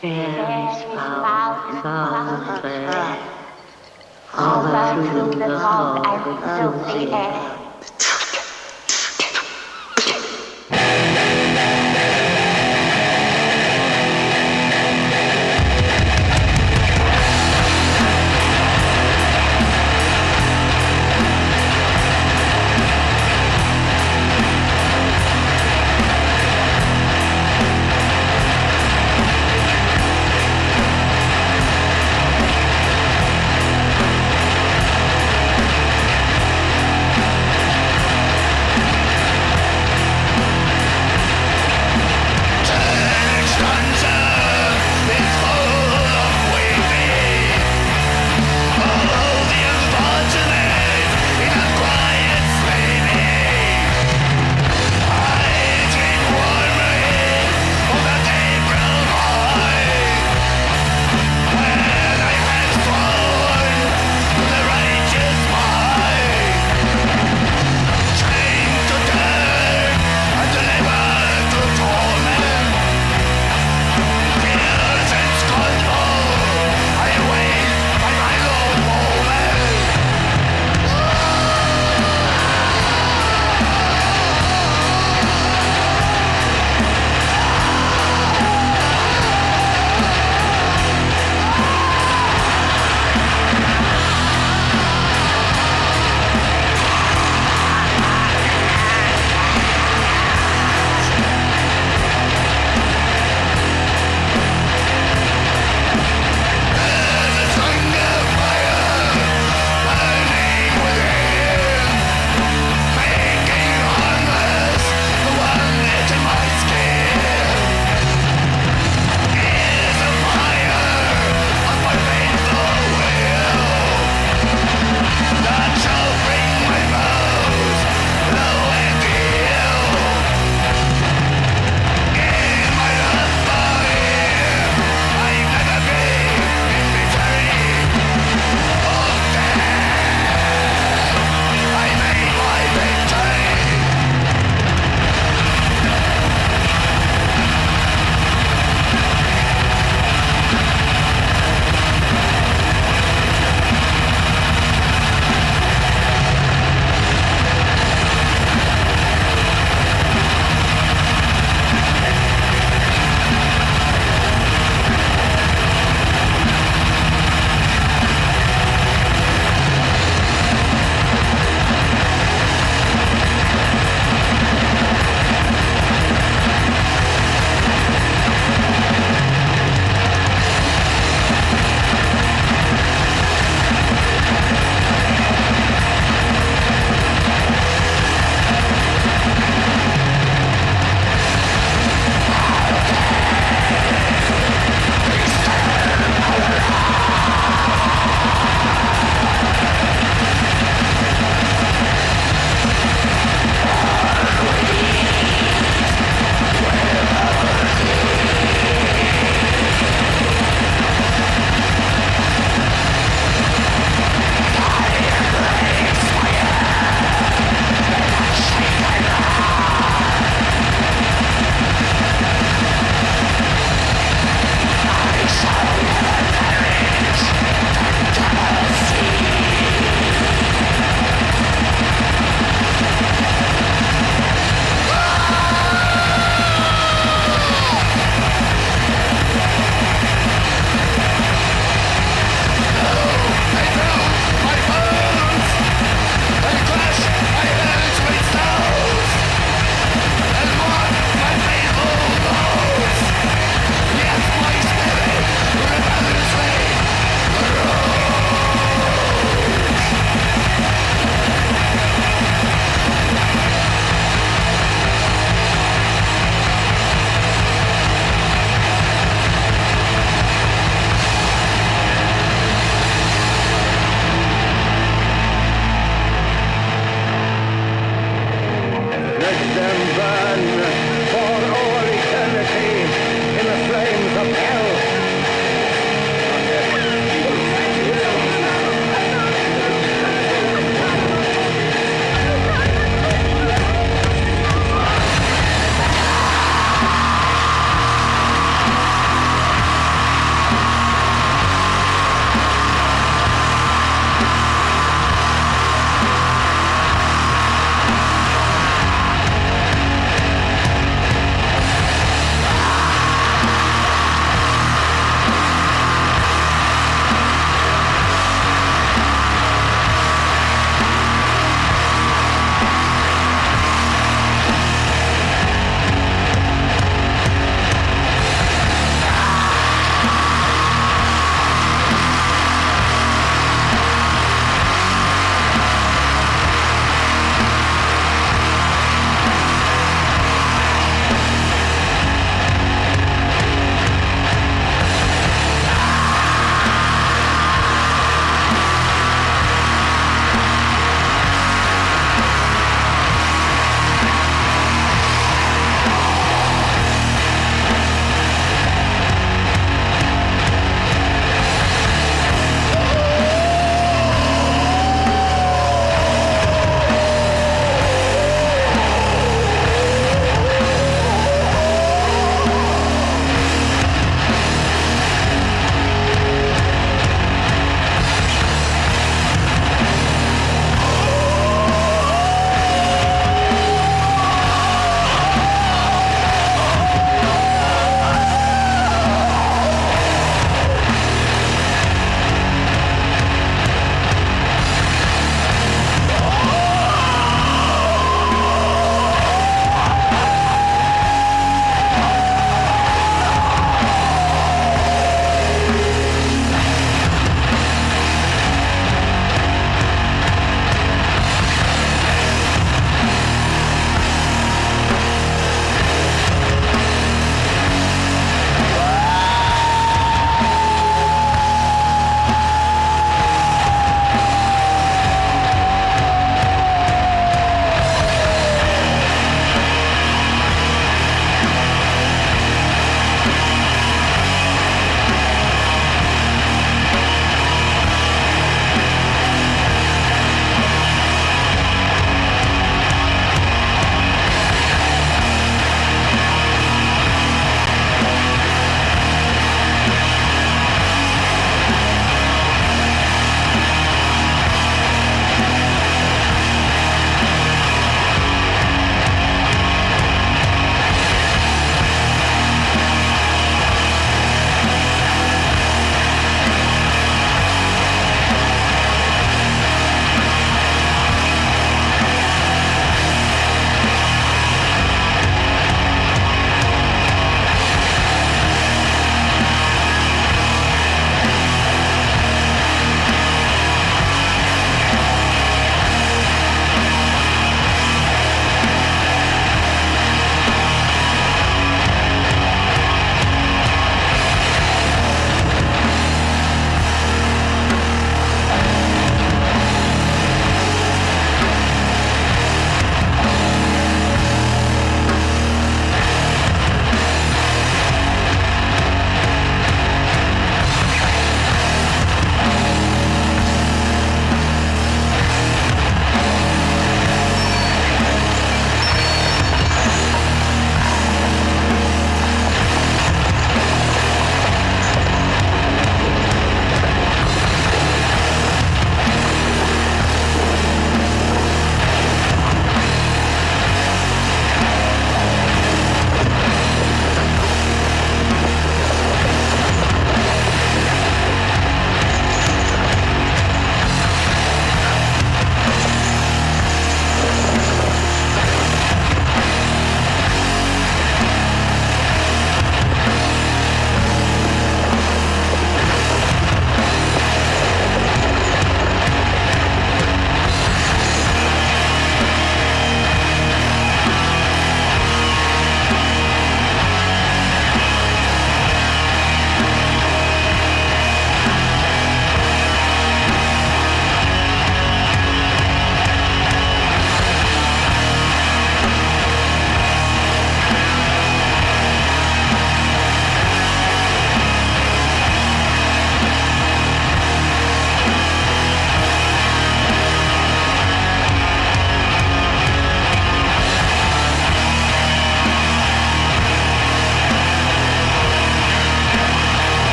Fairies foul and fair, hover through the fog and filthy air.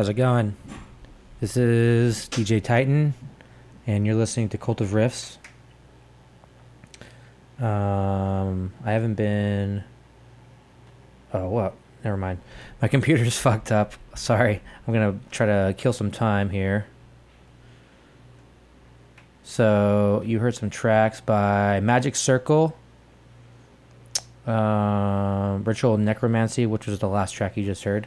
How's it going? This is DJ Titan, and you're listening to Cult of Riffs. Um, I haven't been. Oh, what? Never mind. My computer's fucked up. Sorry. I'm gonna try to kill some time here. So you heard some tracks by Magic Circle, um, Ritual Necromancy, which was the last track you just heard.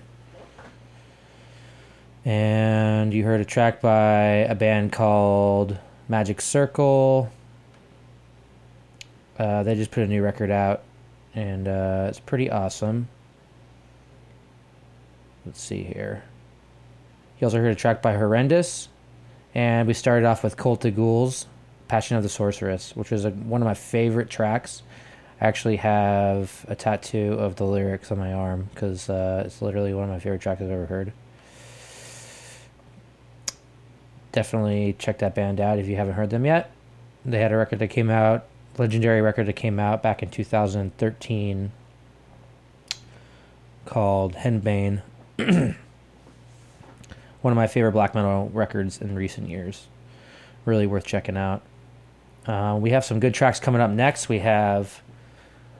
And you heard a track by a band called Magic Circle. Uh, they just put a new record out, and uh, it's pretty awesome. Let's see here. You also heard a track by Horrendous, and we started off with Cultes des Ghoules, Passion of the Sorceress, which was a, one of my favorite tracks. I actually have a tattoo of the lyrics on my arm because uh, it's literally one of my favorite tracks I've ever heard. Definitely check that band out if you haven't heard them yet. They had a record that came out, legendary record that came out back in 2013 called Henbane. one of my favorite black metal records in recent years. Really worth checking out. Uh, we have some good tracks coming up next. We have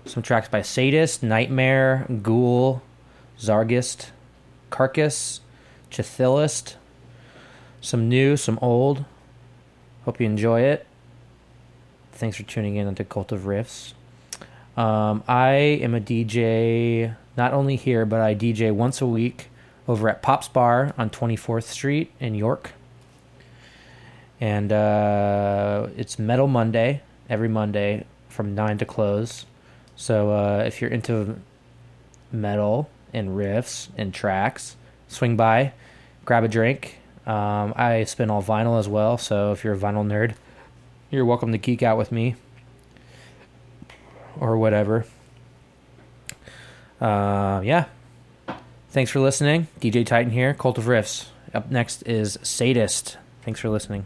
some tracks by Sadist, Nightmare, Ghoul, Sargeist, Carcass, Chthe'ilist. Some new, some old. Hope you enjoy it. Thanks for tuning in to Cult of Riffs. Um, I am a DJ not only here, but I DJ once a week over at Pop's Bar on 24th Street in York. And uh, it's Metal Monday, every Monday from 9 to close. So uh, if you're into metal and riffs and tracks, swing by, grab a drink. Um, I spin all vinyl as well, so if you're a vinyl nerd, you're welcome to geek out with me or whatever. Uh, yeah. Thanks for listening. DJ Titan here, Cult of Riffs. Up next is Sadist. Thanks for listening.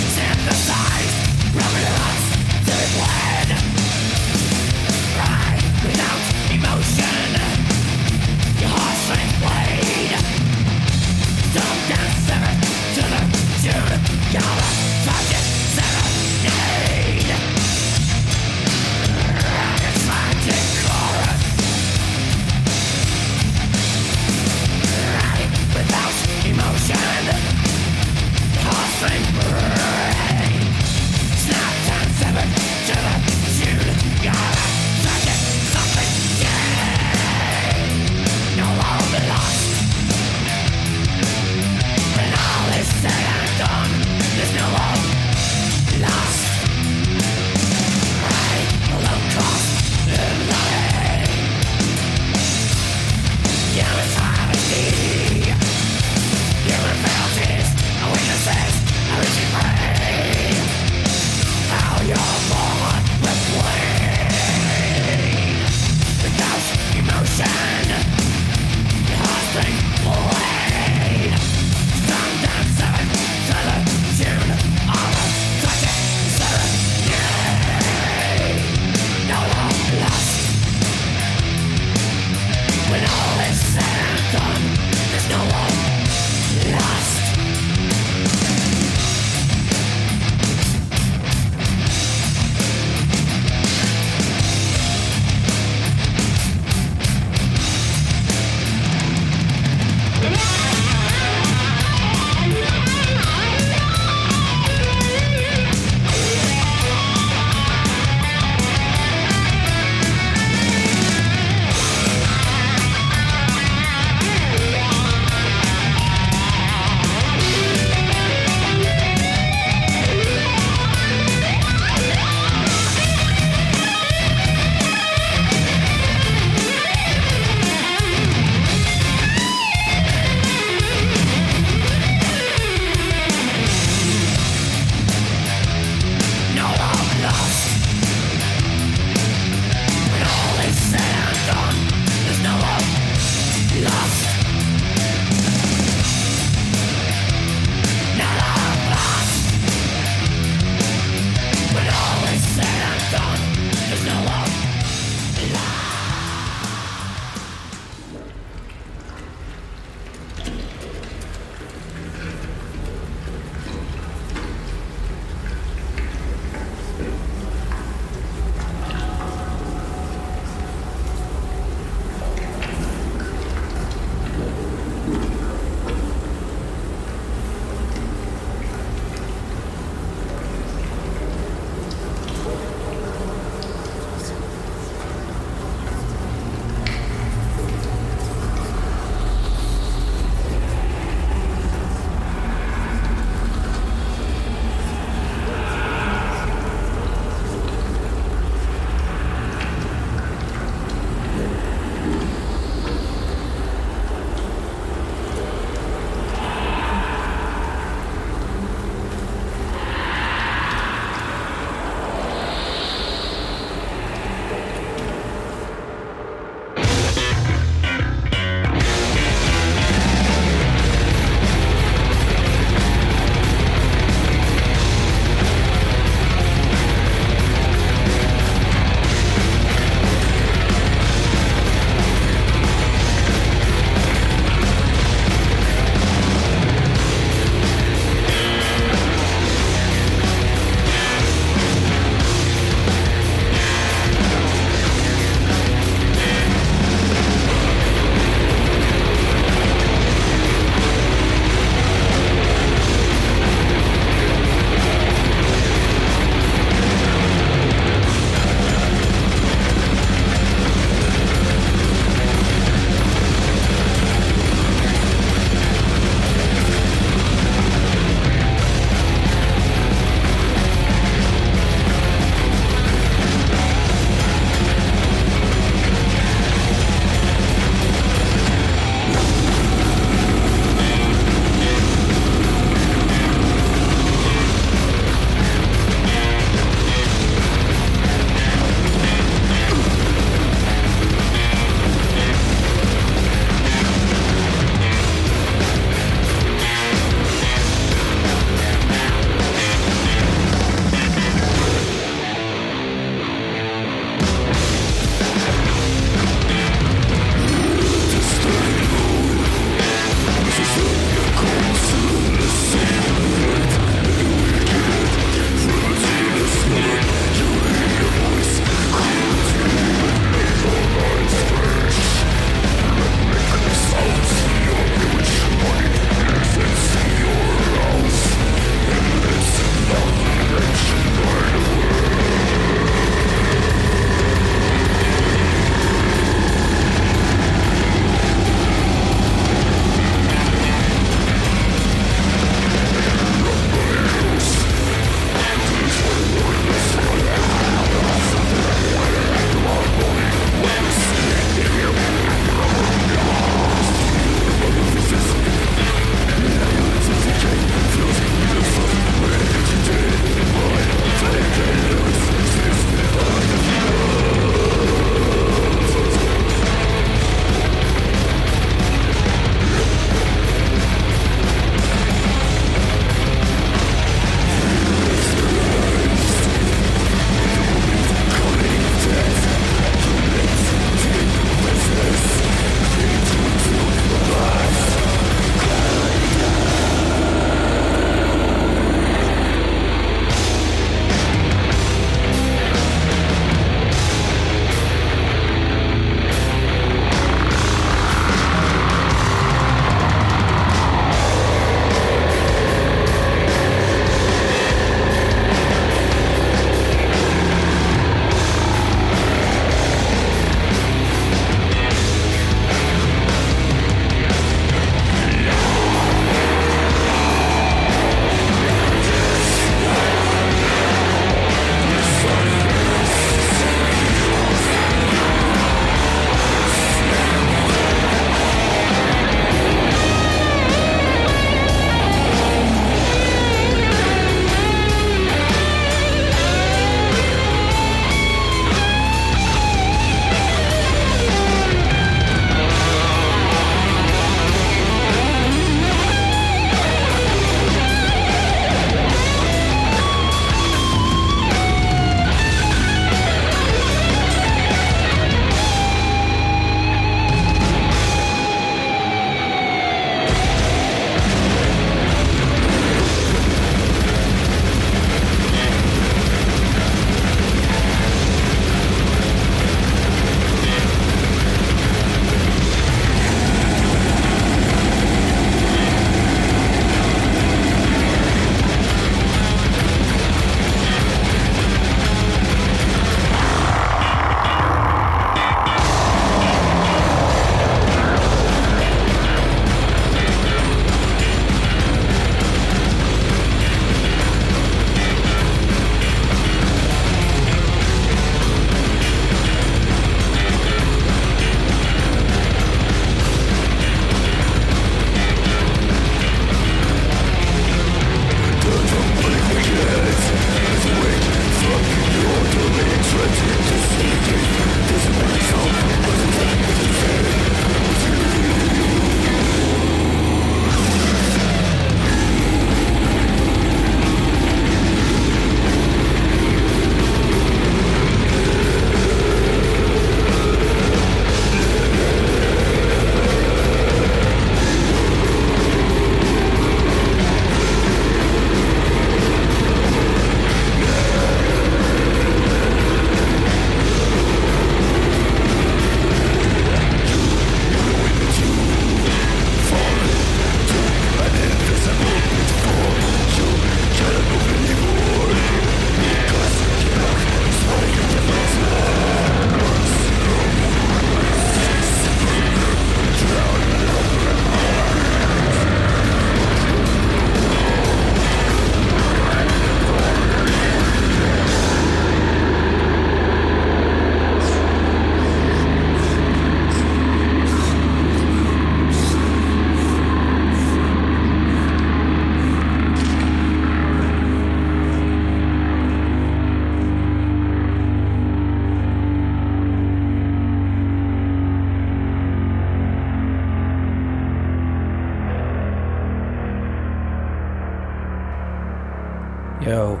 Yo.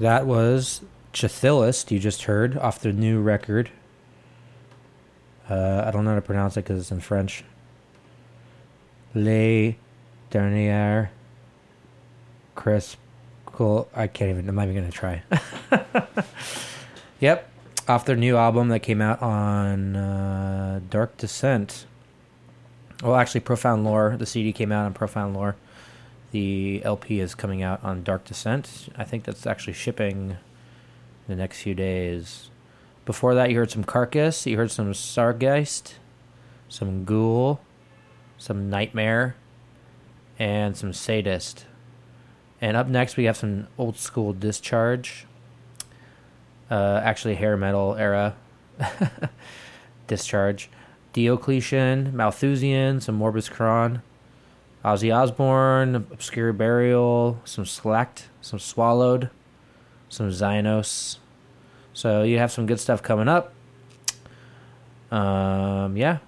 That was Chthe'ilist, you just heard, off the new record. Uh, I don't know how to pronounce it because it's in French. Les Dernières Cool. I can't even, I'm not even going to try. yep, off their new album that came out on uh, Dark Descent. Well, actually, Profound Lore. The CD came out on Profound Lore. The LP is coming out on Dark Descent. I think that's actually shipping the next few days. Before that, you heard some Carcass. You heard some Sargeist, some Ghoul, some Nightmare, and some Sadist. And up next, we have some old school Discharge. Uh, actually, hair metal era Discharge. Diocletian, Malthusian, some Morbus Chron, Ozzy Osbourne, Obscure Burial, some Slacked, some Swallowed, some Xynos. So you have some good stuff coming up. Um, yeah,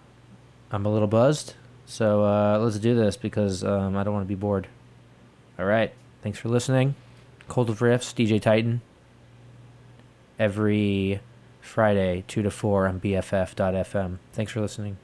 I'm a little buzzed. So uh, let's do this because um, I don't want to be bored. All right. Thanks for listening. Cold of Riffs, DJ Titan. Every Friday, 2 to 4 on BFF.fm. Thanks for listening.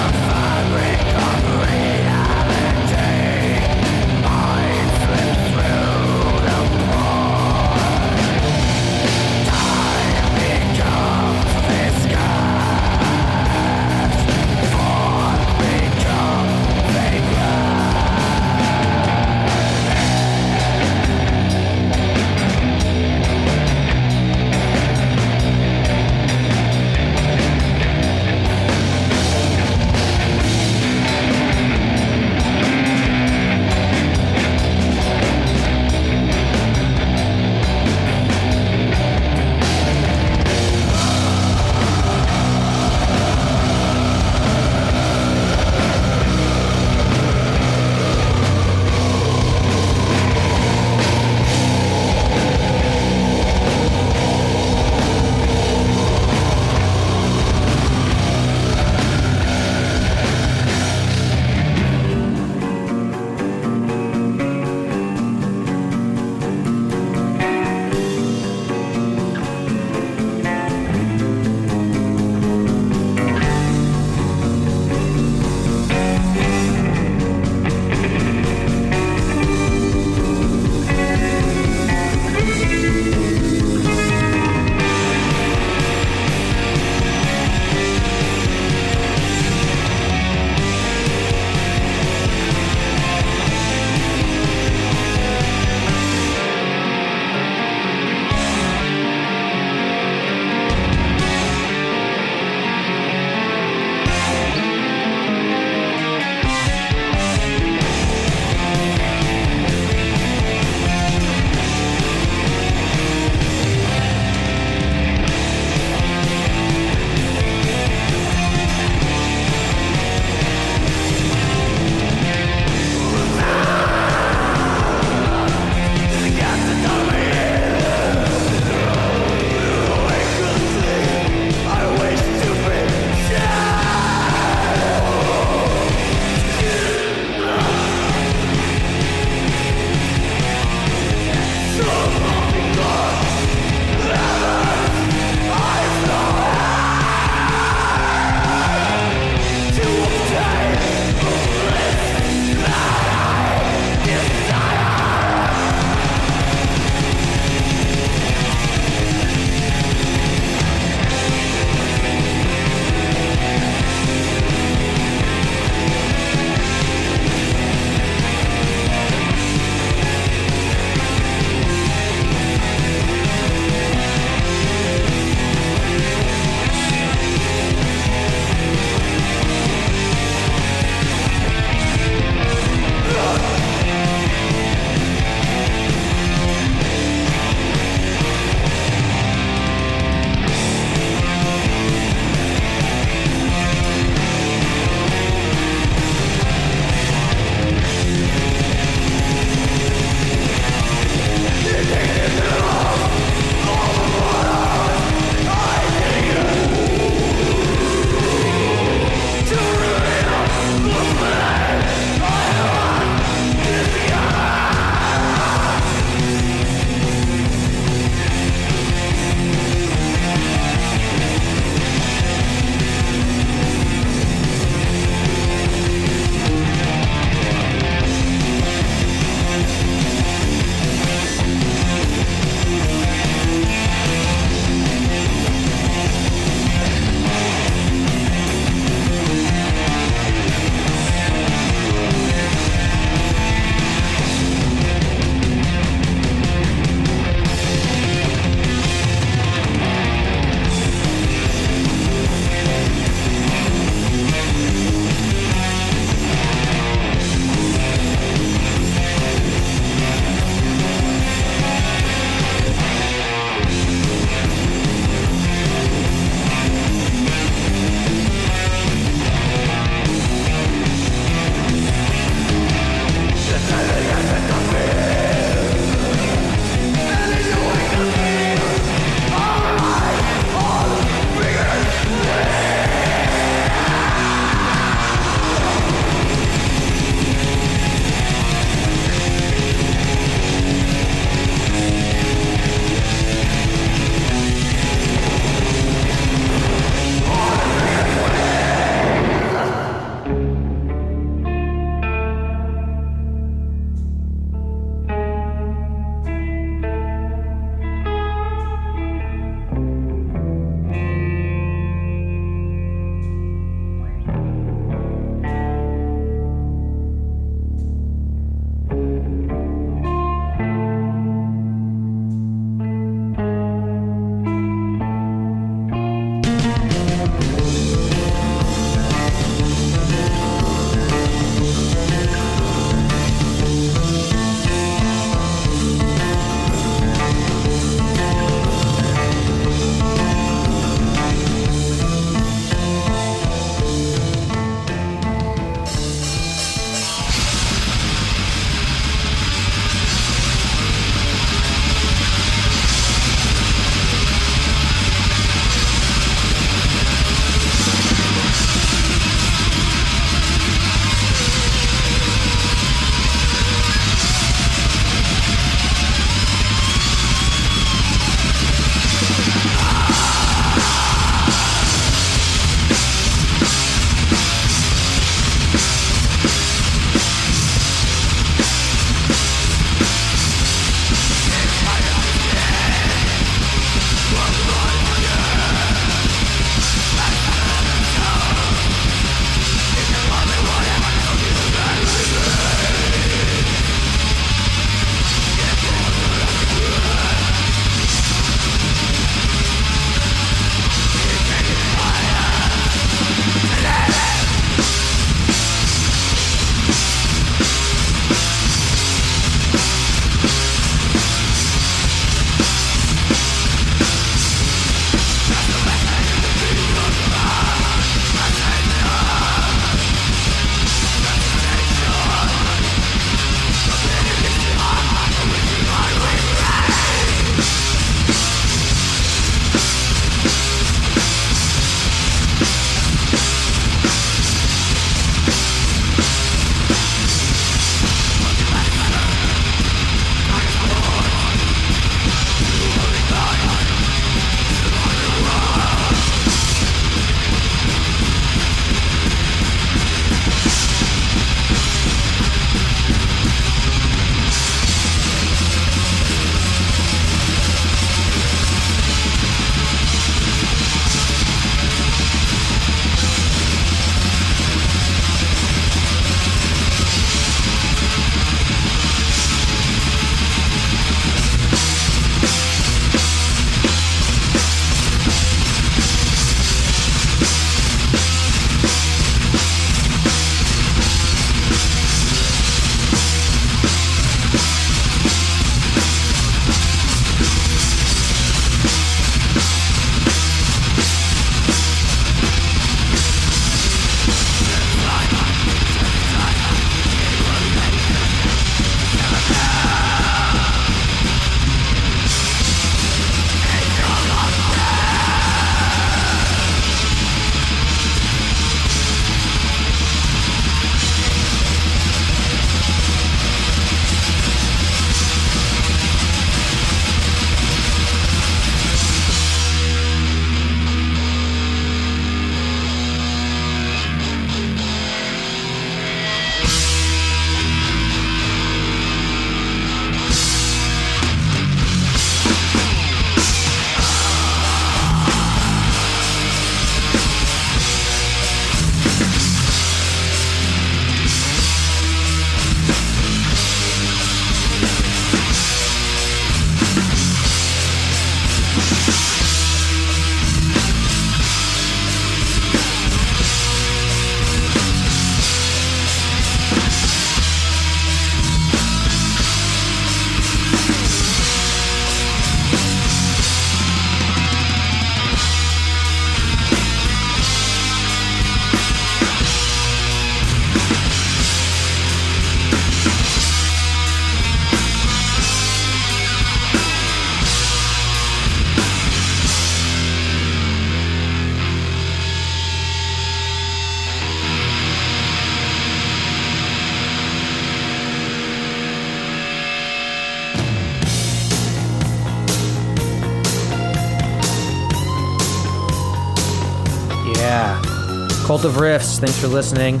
Of Riffs, thanks for listening.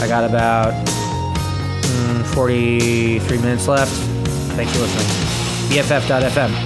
I got about mm, 43 minutes left. Thanks for listening. BFF.fm.